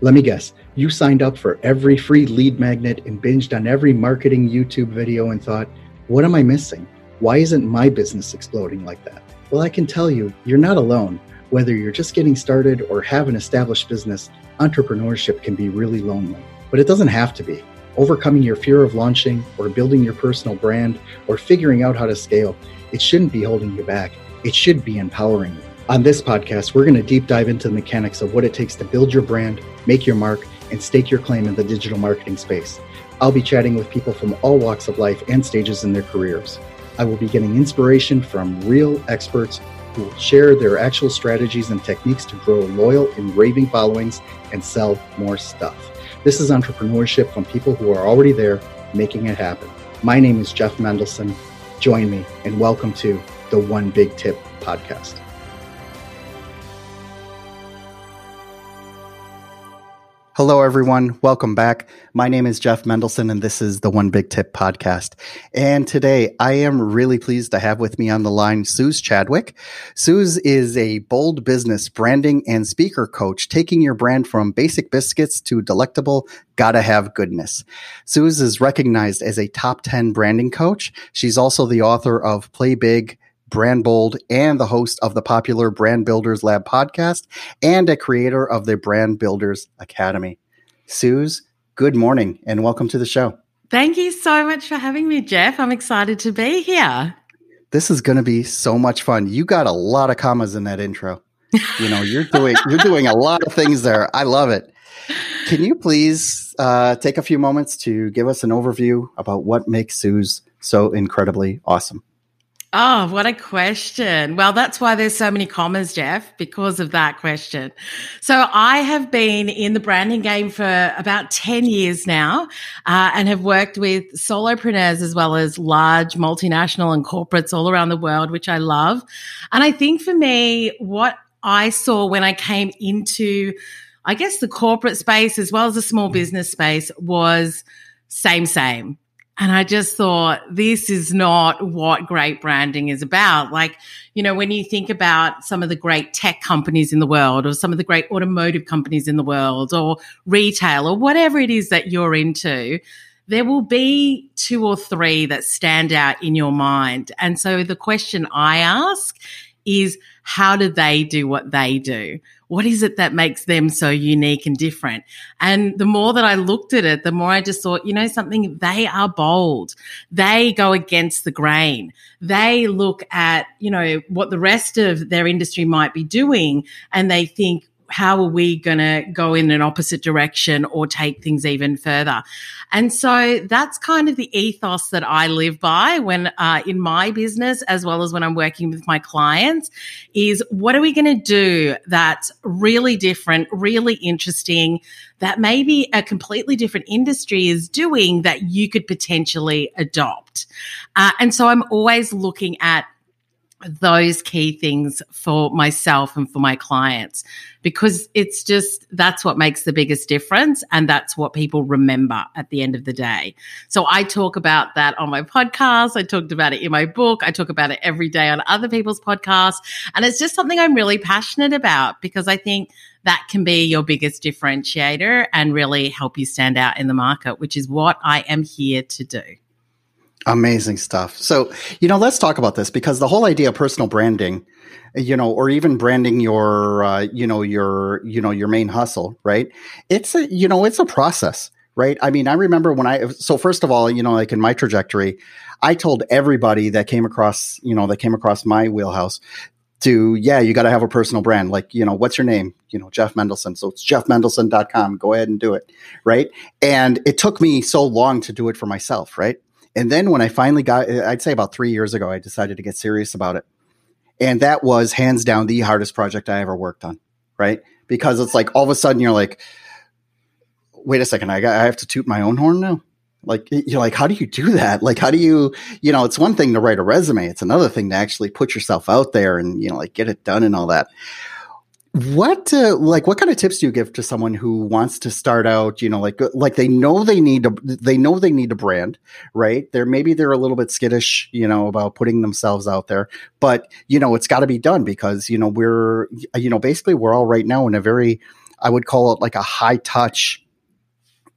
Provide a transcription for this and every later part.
Let me guess, you signed up for every free lead magnet and binged on every marketing YouTube video and thought, what am I missing? Why isn't my business exploding like that? Well, I can tell you, you're not alone. Whether you're just getting started or have an established business, entrepreneurship can be really lonely. But it doesn't have to be. Overcoming your fear of launching or building your personal brand or figuring out how to scale, it shouldn't be holding you back. It should be empowering you. On this podcast, we're going to deep dive into the mechanics of what it takes to build your brand, make your mark, and stake your claim in the digital marketing space. I'll be chatting with people from all walks of life and stages in their careers. I will be getting inspiration from real experts who will share their actual strategies and techniques to grow loyal and raving followings and sell more stuff. This is entrepreneurship from people who are already there making it happen. My name is Jeff Mendelson. Join me and welcome to the One Big Tip podcast. Hello, everyone. Welcome back. My name is Jeff Mendelson, and this is the One Big Tip podcast. And today I am really pleased to have with me on the line Suz Chadwick. Suz is a bold business branding and speaker coach, taking your brand from basic biscuits to delectable, gotta have goodness. Suz is recognized as a top 10 branding coach. She's also the author of Play Big, Brand Bold, and the host of the popular Brand Builders Lab podcast, and a creator of the Brand Builders Academy. Suz, good morning and welcome to the show. Thank you so much for having me, Jeff. I'm excited to be here. This is going to be so much fun. You got a lot of commas in that intro. You know, you're doing you're doing a lot of things there. I love it. Can you please uh, take a few moments to give us an overview about what makes Suz so incredibly awesome? Oh, what a question. Well, that's why there's so many commas, Jeff, because of that question. So I have been in the branding game for about 10 years now uh, and have worked with solopreneurs as well as large multinational and corporates all around the world, which I love. And I think for me, what I saw when I came into, I guess, the corporate space as well as the small business space was same, same and I just thought, this is not what great branding is about. Like, you know, when you think about some of the great tech companies in the world or some of the great automotive companies in the world or retail or whatever it is that you're into, there will be two or three that stand out in your mind. And so the question I ask is, how do they do what they do? What is it that makes them so unique and different? And the more that I looked at it, the more I just thought, you know, something, they are bold. They go against the grain. They look at, you know, what the rest of their industry might be doing and they think, how are we going to go in an opposite direction or take things even further? And so that's kind of the ethos that I live by when uh, in my business, as well as when I'm working with my clients, is what are we going to do that's really different, really interesting, that maybe a completely different industry is doing that you could potentially adopt. Uh, and so I'm always looking at those key things for myself and for my clients because it's just that's what makes the biggest difference and that's what people remember at the end of the day. So I talk about that on my podcast, I talked about it in my book, I talk about it every day on other people's podcasts and it's just something I'm really passionate about because I think that can be your biggest differentiator and really help you stand out in the market, which is what I am here to do. Amazing stuff. So, you know, let's talk about this because the whole idea of personal branding, you know, or even branding your, uh, you know, your, you know, your main hustle, right? It's a, you know, it's a process, right? I mean, I remember when I, so first of all, you know, like in my trajectory, I told everybody that came across, you know, that came across my wheelhouse to, yeah, you got to have a personal brand. Like, you know, what's your name? You know, Jeff Mendelson. So it's jeffmendelson.com. Go ahead and do it. Right. And it took me so long to do it for myself. Right and then when I finally got, I'd say about three years ago, I decided to get serious about it. And that was hands down the hardest project I ever worked on, right? Because it's like all of a sudden you're like, wait a second, I, got, I have to toot my own horn now. Like you're like, how do you do that? Like, how do you, you know, it's one thing to write a resume. It's another thing to actually put yourself out there and, you know, like get it done and all that what uh, like what kind of tips do you give to someone who wants to start out you know like like they know they need to they know they need a brand right they're maybe they're a little bit skittish you know about putting themselves out there but you know it's got to be done because you know we're you know basically we're all right now in a very I would call it like a high touch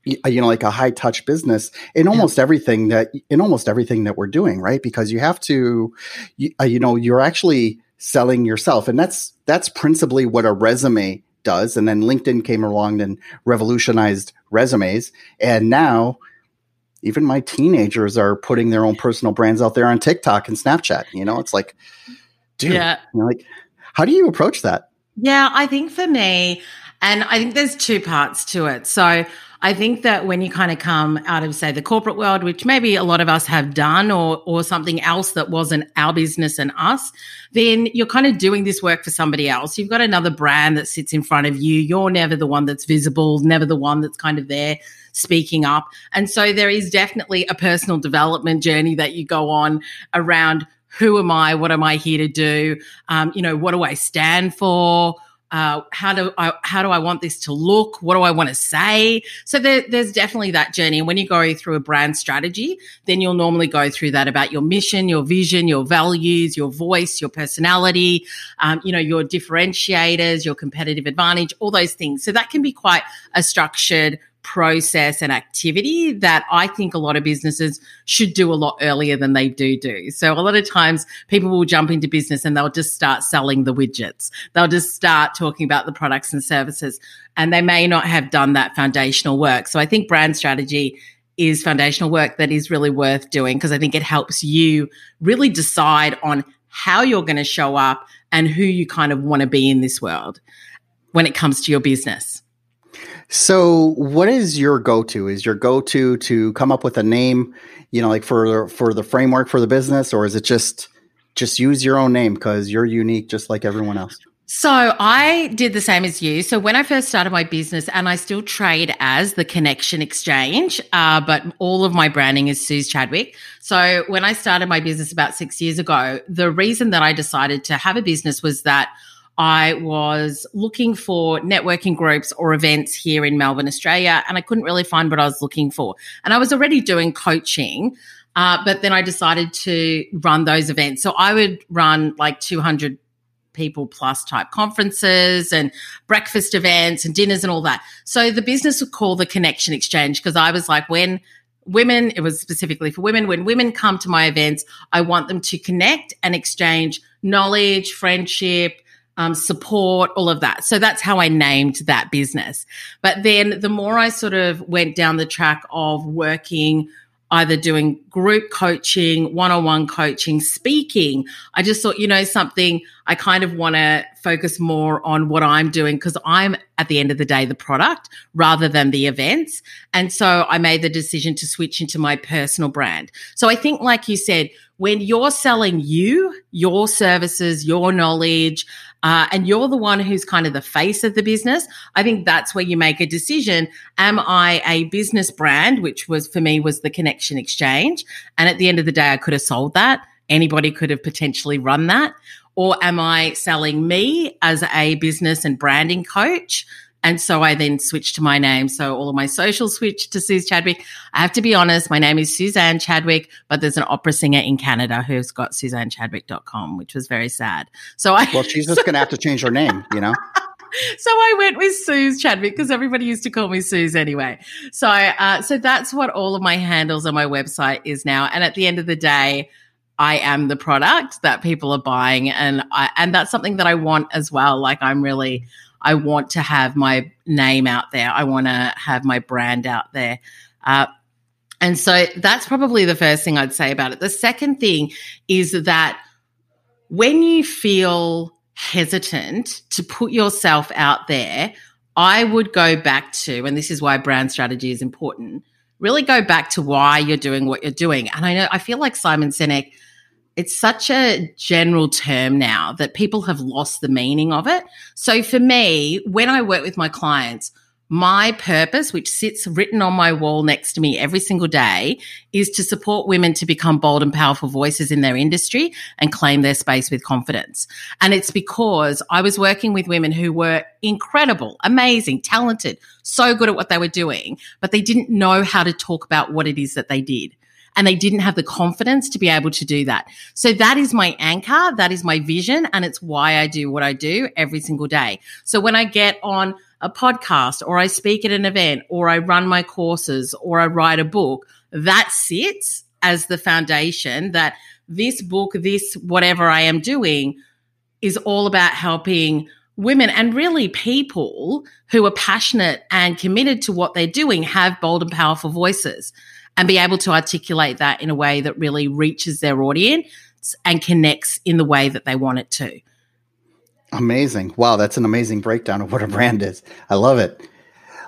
you know like a high touch business in almost yeah. everything that in almost everything that we're doing right because you have to you, uh, you know you're actually selling yourself. And that's that's principally what a resume does. And then linkedin came along and revolutionized resumes. And now even my teenagers are putting their own personal brands out there on tiktok and snapchat. You know it's like dude yeah. Like how do you approach that? Yeah i think for me and i think there's two parts to it. So I think that when you kind of come out of, say, the corporate world, which maybe a lot of us have done, or or something else that wasn't our business and us, then you're kind of doing this work for somebody else. You've got another brand that sits in front of you. You're never the one that's visible, never the one that's kind of there speaking up. And so there is definitely a personal development journey that you go on around who am I? What am I here to do? Um, you know, what do I stand for? Uh, how do I how do I want this to look? What do I want to say? So there, there's definitely that journey. And when you go through a brand strategy, then you'll normally go through that about your mission, your vision, your values, your voice, your personality, um, you know, your differentiators, your competitive advantage, all those things. So that can be quite a structured process and activity that I think a lot of businesses should do a lot earlier than they do do. So a lot of times people will jump into business and they'll just start selling the widgets. They'll just start talking about the products and services and they may not have done that foundational work. So I think brand strategy is foundational work that is really worth doing because I think it helps you really decide on how you're going to show up and who you kind of want to be in this world when it comes to your business. So, what is your go-to? Is your go-to to come up with a name, you know, like for for the framework for the business, or is it just just use your own name because you're unique, just like everyone else? So I did the same as you. So when I first started my business, and I still trade as the Connection Exchange, uh, but all of my branding is Suz Chadwick. So when I started my business about six years ago, the reason that I decided to have a business was that I was looking for networking groups or events here in Melbourne, Australia, and I couldn't really find what I was looking for. And I was already doing coaching, uh, but then I decided to run those events. So I would run like 200 people plus type conferences and breakfast events and dinners and all that. So the business was called the Connection Exchange because I was like, when women, it was specifically for women, when women come to my events, I want them to connect and exchange knowledge, friendship, um, support, all of that. So that's how I named that business. But then the more I sort of went down the track of working, either doing group coaching, one on one coaching, speaking, I just thought, you know, something I kind of want to focus more on what I'm doing because I'm at the end of the day the product rather than the events. And so I made the decision to switch into my personal brand. So I think, like you said, when you're selling you, your services, your knowledge, uh, and you're the one who's kind of the face of the business, I think that's where you make a decision. Am I a business brand, which was for me was the Connection Exchange? And at the end of the day, I could have sold that. Anybody could have potentially run that. Or am I selling me as a business and branding coach? And so I then switched to my name. So all of my socials switched to Suz Chadwick. I have to be honest, my name is Suzanne Chadwick, but there's an opera singer in Canada who's got SuzanneChadwick.com, which was very sad. So I Well, she's just gonna have to change her name, you know? so I went with Suz Chadwick because everybody used to call me Suz anyway. So, uh, so that's what all of my handles on my website is now. And at the end of the day, I am the product that people are buying, and I, and that's something that I want as well. Like I'm really, I want to have my name out there. I want to have my brand out there. Uh, and so that's probably the first thing I'd say about it. The second thing is that when you feel hesitant to put yourself out there, I would go back to, and this is why brand strategy is important, really go back to why you're doing what you're doing. And I know, I feel like Simon Sinek it's such a general term now that people have lost the meaning of it. So for me, when I work with my clients, my purpose, which sits written on my wall next to me every single day, is to support women to become bold and powerful voices in their industry and claim their space with confidence. And it's because I was working with women who were incredible, amazing, talented, so good at what they were doing, but they didn't know how to talk about what it is that they did and they didn't have the confidence to be able to do that. So that is my anchor. That is my vision. And it's why I do what I do every single day. So when I get on a podcast or I speak at an event or I run my courses or I write a book, that sits as the foundation that this book, this whatever I am doing is all about helping women and really people who are passionate and committed to what they're doing have bold and powerful voices and be able to articulate that in a way that really reaches their audience and connects in the way that they want it to. Amazing. Wow, that's an amazing breakdown of what a brand is. I love it.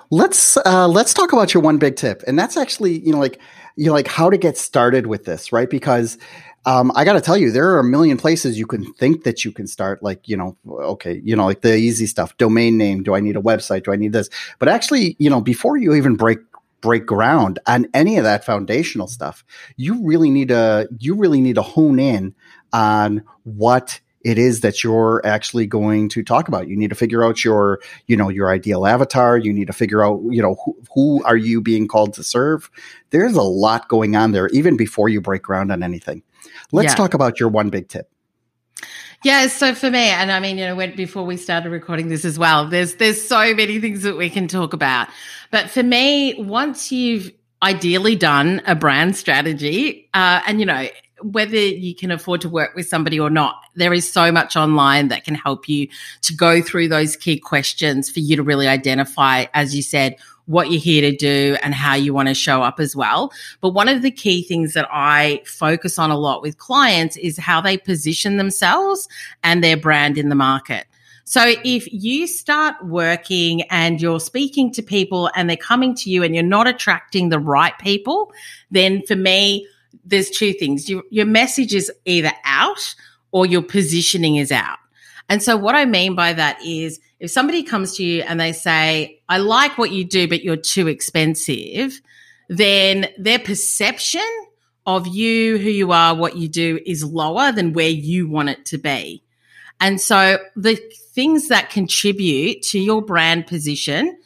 Let's uh, let's talk about your one big tip. And that's actually, you know, like you know, like how to get started with this, right? Because um, I got to tell you, there are a million places you can think that you can start. Like, you know, okay, you know, like the easy stuff, domain name. Do I need a website? Do I need this? But actually, you know, before you even break break ground on any of that foundational stuff, you really need to you really need to hone in on what it is that you're actually going to talk about. You need to figure out your, you know, your ideal avatar. You need to figure out, you know, who, who are you being called to serve? There's a lot going on there, even before you break ground on anything. Let's yeah. talk about your one big tip. Yeah, so for me, and I mean, you know, before we started recording this as well, there's there's so many things that we can talk about. But for me, once you've ideally done a brand strategy, uh, and you know, whether you can afford to work with somebody or not, there is so much online that can help you to go through those key questions for you to really identify, as you said, what you're here to do and how you want to show up as well. But one of the key things that I focus on a lot with clients is how they position themselves and their brand in the market. So if you start working and you're speaking to people and they're coming to you and you're not attracting the right people, then for me, there's two things. You, your message is either out or your positioning is out. And so what I mean by that is if somebody comes to you and they say, I like what you do, but you're too expensive, then their perception of you, who you are, what you do is lower than where you want it to be. And so the things that contribute to your brand position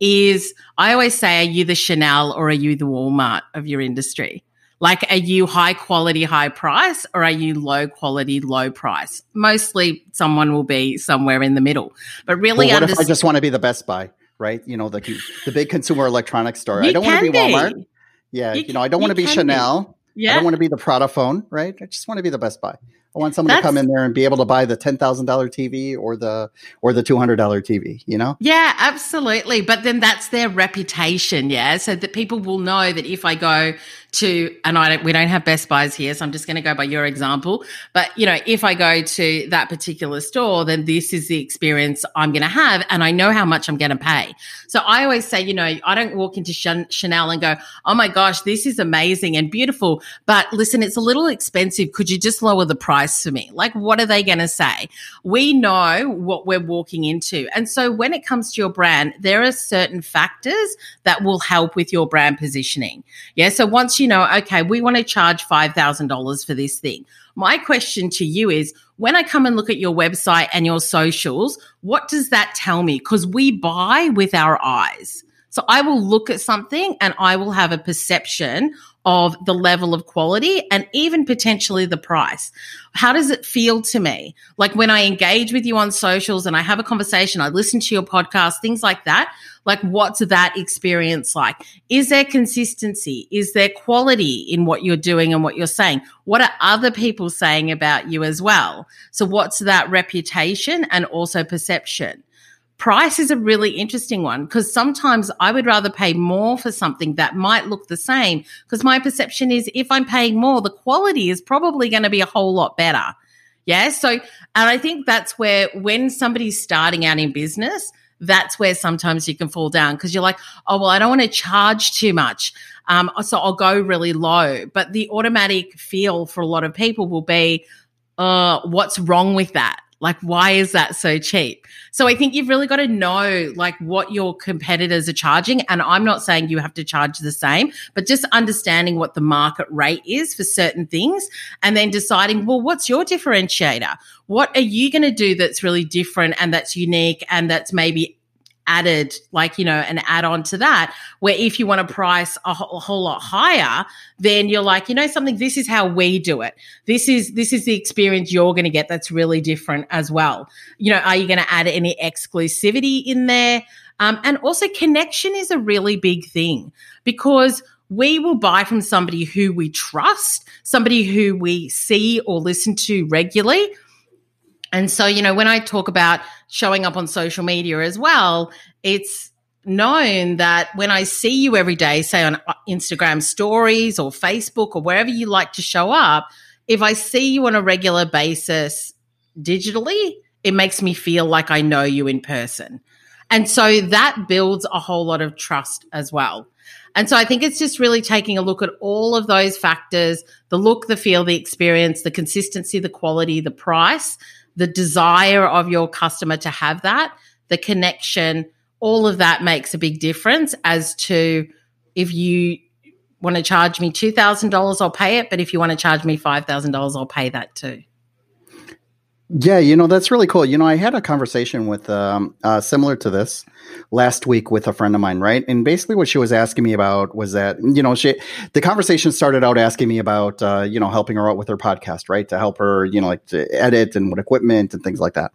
is I always say, are you the Chanel or are you the Walmart of your industry? Like, are you high quality, high price, or are you low quality, low price? Mostly, someone will be somewhere in the middle. But really, well, what if I just want to be the Best Buy, right? You know, the the big consumer electronics store. You I don't want to be Walmart. Yeah, you, you know, I don't want to be Chanel. Be. Yeah. I don't want to be the Prada phone, right? I just want to be the Best Buy. I want someone That's, to come in there and be able to buy the ten thousand dollar TV or the or the two hundred dollar TV. You know? Yeah, absolutely. But then that's their reputation, yeah. So that people will know that if I go to, and I don't, we don't have Best Buys here, so I'm just going to go by your example. But you know, if I go to that particular store, then this is the experience I'm going to have, and I know how much I'm going to pay. So I always say, you know, I don't walk into Chanel and go, "Oh my gosh, this is amazing and beautiful," but listen, it's a little expensive. Could you just lower the price for me? Like, what are they going to say? We know what we're walking into, and so when it comes to your brand, there are certain factors that will help with your brand positioning. Yeah. So once you know, okay, we want to charge $5,000 for this thing. My question to you is when I come and look at your website and your socials, what does that tell me? Because we buy with our eyes. So I will look at something and I will have a perception of the level of quality and even potentially the price. How does it feel to me? Like when I engage with you on socials and I have a conversation, I listen to your podcast, things like that. Like, what's that experience like? Is there consistency? Is there quality in what you're doing and what you're saying? What are other people saying about you as well? So, what's that reputation and also perception? Price is a really interesting one because sometimes I would rather pay more for something that might look the same because my perception is if I'm paying more, the quality is probably going to be a whole lot better. Yeah. So, and I think that's where when somebody's starting out in business, that's where sometimes you can fall down because you're like, oh, well, I don't want to charge too much. Um, so I'll go really low. But the automatic feel for a lot of people will be, uh, what's wrong with that? Like, why is that so cheap? So I think you've really got to know like what your competitors are charging. And I'm not saying you have to charge the same, but just understanding what the market rate is for certain things and then deciding, well, what's your differentiator? What are you going to do that's really different and that's unique and that's maybe added, like, you know, an add on to that, where if you want to price a, whole, a whole lot higher, then you're like, you know, something, this is how we do it. This is, this is the experience you're going to get that's really different as well. You know, are you going to add any exclusivity in there? Um, and also connection is a really big thing because we will buy from somebody who we trust, somebody who we see or listen to regularly. And so, you know, when I talk about showing up on social media as well, it's known that when I see you every day, say on uh, Instagram stories or Facebook or wherever you like to show up, if I see you on a regular basis digitally, it makes me feel like I know you in person. And so that builds a whole lot of trust as well. And so I think it's just really taking a look at all of those factors the look, the feel, the experience, the consistency, the quality, the price, the desire of your customer to have that, the connection, all of that makes a big difference as to if you want to charge me $2,000, I'll pay it. But if you want to charge me $5,000, I'll pay that too. Yeah, you know that's really cool. You know, I had a conversation with um, uh, similar to this last week with a friend of mine, right? And basically, what she was asking me about was that you know she the conversation started out asking me about uh, you know helping her out with her podcast, right? To help her, you know, like to edit and what equipment and things like that.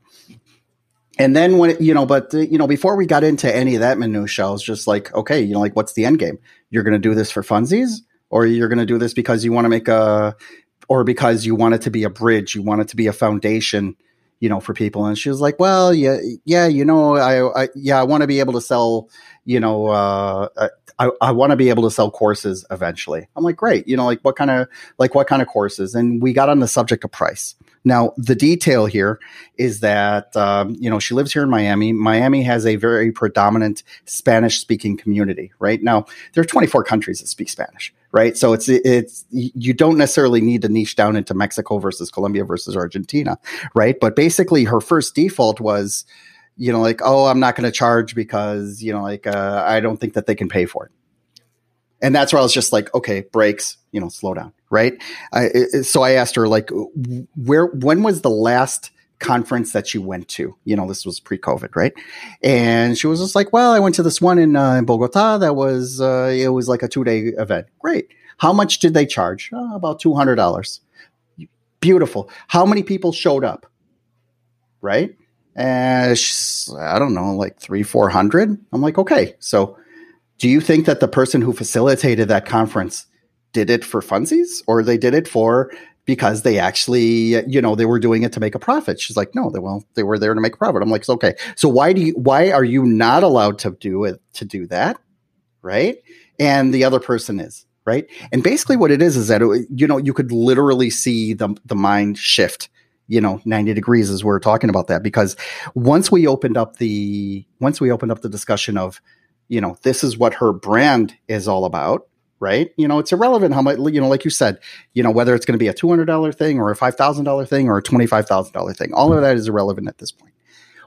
And then when you know, but uh, you know, before we got into any of that minutia, I was just like, okay, you know, like what's the end game? You're going to do this for funsies, or you're going to do this because you want to make a or because you want it to be a bridge, you want it to be a foundation, you know, for people. And she was like, well, yeah, yeah, you know, I, I yeah, I want to be able to sell, you know, uh, I, I want to be able to sell courses eventually. I'm like, great. You know, like what kind of, like what kind of courses? And we got on the subject of price. Now, the detail here is that, um, you know, she lives here in Miami. Miami has a very predominant Spanish speaking community, right? Now, there are 24 countries that speak Spanish, right? So it's, it's, you don't necessarily need to niche down into Mexico versus Colombia versus Argentina, right? But basically, her first default was, you know, like, oh, I'm not going to charge because, you know, like, uh, I don't think that they can pay for it and that's where I was just like, okay, breaks, you know, slow down, right? I, so I asked her like, where, when was the last conference that she went to? You know, this was pre-COVID, right? And she was just like, well, I went to this one in, uh, in Bogota. That was, uh, it was like a two-day event. Great. How much did they charge? Oh, about two hundred dollars. Beautiful. How many people showed up? Right? And I don't know, like three, four hundred. I'm like, okay, so do you think that the person who facilitated that conference did it for funsies or they did it for because they actually, you know, they were doing it to make a profit. She's like, no, they well, they were there to make a profit. I'm like, okay. So why do you, why are you not allowed to do it, to do that? Right. And the other person is right. And basically what it is, is that, it, you know, you could literally see the, the mind shift, you know, 90 degrees as we're talking about that, because once we opened up the, once we opened up the discussion of, you know, this is what her brand is all about, right? You know, it's irrelevant how much, you know, like you said, you know, whether it's going to be a $200 thing or a $5,000 thing or a $25,000 thing, all of that is irrelevant at this point.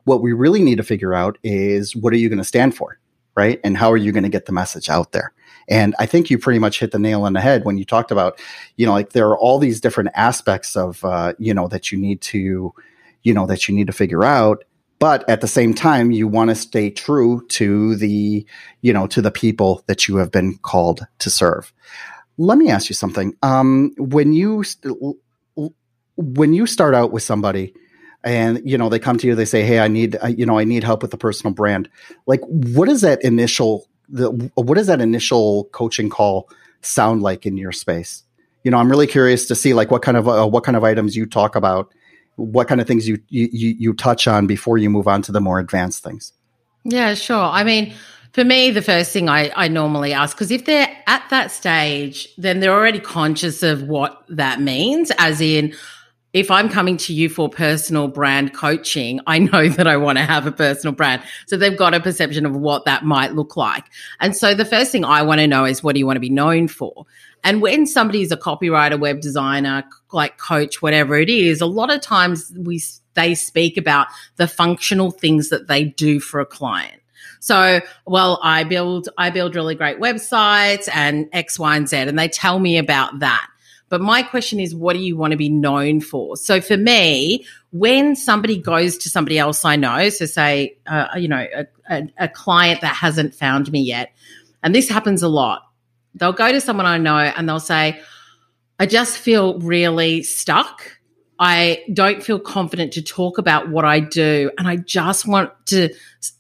What we really need to figure out is what are you going to stand for, right? And how are you going to get the message out there? And I think you pretty much hit the nail on the head when you talked about, you know, like there are all these different aspects of, uh, you know, that you need to, you know, that you need to figure out but at the same time you want to stay true to the you know to the people that you have been called to serve. Let me ask you something. Um, when you when you start out with somebody and you know they come to you they say hey i need you know i need help with the personal brand like what is that initial the what does that initial coaching call sound like in your space? You know i'm really curious to see like what kind of uh, what kind of items you talk about what kind of things you, you you touch on before you move on to the more advanced things. Yeah, sure. I mean, for me, the first thing I, I normally ask, because if they're at that stage, then they're already conscious of what that means, as in, if I'm coming to you for personal brand coaching, I know that I want to have a personal brand. So they've got a perception of what that might look like. And so the first thing I want to know is what do you want to be known for? And when somebody is a copywriter, web designer, like coach, whatever it is, a lot of times we they speak about the functional things that they do for a client. So, well, I build I build really great websites and X, Y, and Z, and they tell me about that. But my question is, what do you want to be known for? So for me, when somebody goes to somebody else I know, so say, uh, you know, a, a, a client that hasn't found me yet, and this happens a lot, they'll go to someone I know and they'll say, I just feel really stuck. I don't feel confident to talk about what I do. And I just want to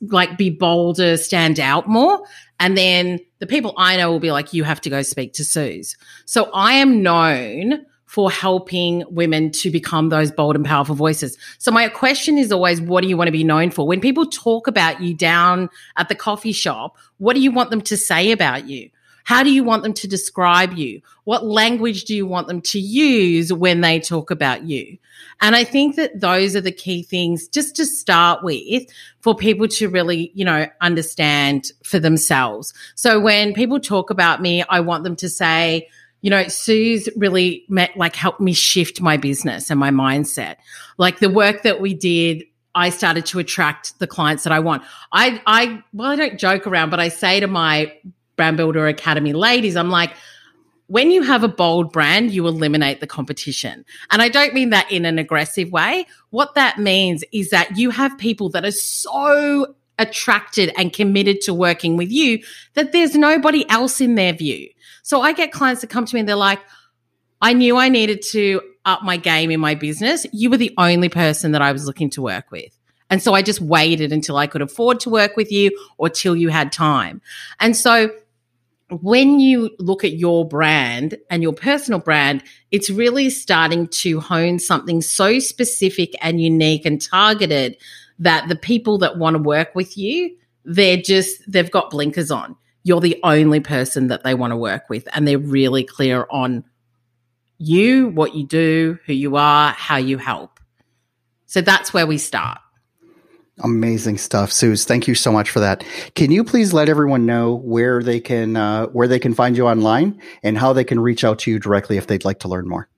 like be bolder, stand out more. And then the people I know will be like, you have to go speak to Suz. So I am known for helping women to become those bold and powerful voices. So my question is always, what do you want to be known for? When people talk about you down at the coffee shop, what do you want them to say about you? How do you want them to describe you? What language do you want them to use when they talk about you? And I think that those are the key things just to start with for people to really, you know, understand for themselves. So when people talk about me, I want them to say, you know, Sue's really met, like helped me shift my business and my mindset. Like the work that we did I started to attract the clients that I want. I, I, well, I don't joke around, but I say to my Brand Builder Academy ladies, I'm like, when you have a bold brand, you eliminate the competition. And I don't mean that in an aggressive way. What that means is that you have people that are so attracted and committed to working with you that there's nobody else in their view. So I get clients that come to me and they're like, I knew I needed to up my game in my business. You were the only person that I was looking to work with. And so I just waited until I could afford to work with you or till you had time. And so when you look at your brand and your personal brand, it's really starting to hone something so specific and unique and targeted that the people that want to work with you, they're just, they've got blinkers on. You're the only person that they want to work with. And they're really clear on you, what you do, who you are, how you help. So that's where we start. Amazing stuff, Suz. Thank you so much for that. Can you please let everyone know where they can uh, where they can find you online and how they can reach out to you directly if they'd like to learn more?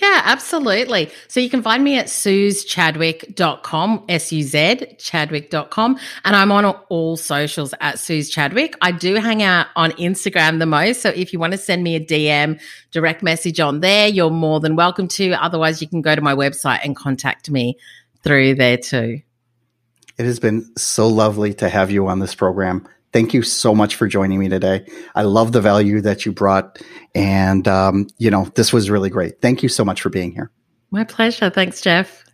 Yeah, absolutely. So you can find me at suzchadwick.com, S-U-Z, chadwick.com. And I'm on all socials at Suz Chadwick. I do hang out on Instagram the most. So if you want to send me a DM, direct message on there, you're more than welcome to. Otherwise, you can go to my website and contact me through there too. It has been so lovely to have you on this program. Thank you so much for joining me today. I love the value that you brought. And, um, you know, this was really great. Thank you so much for being here. My pleasure. Thanks, Jeff.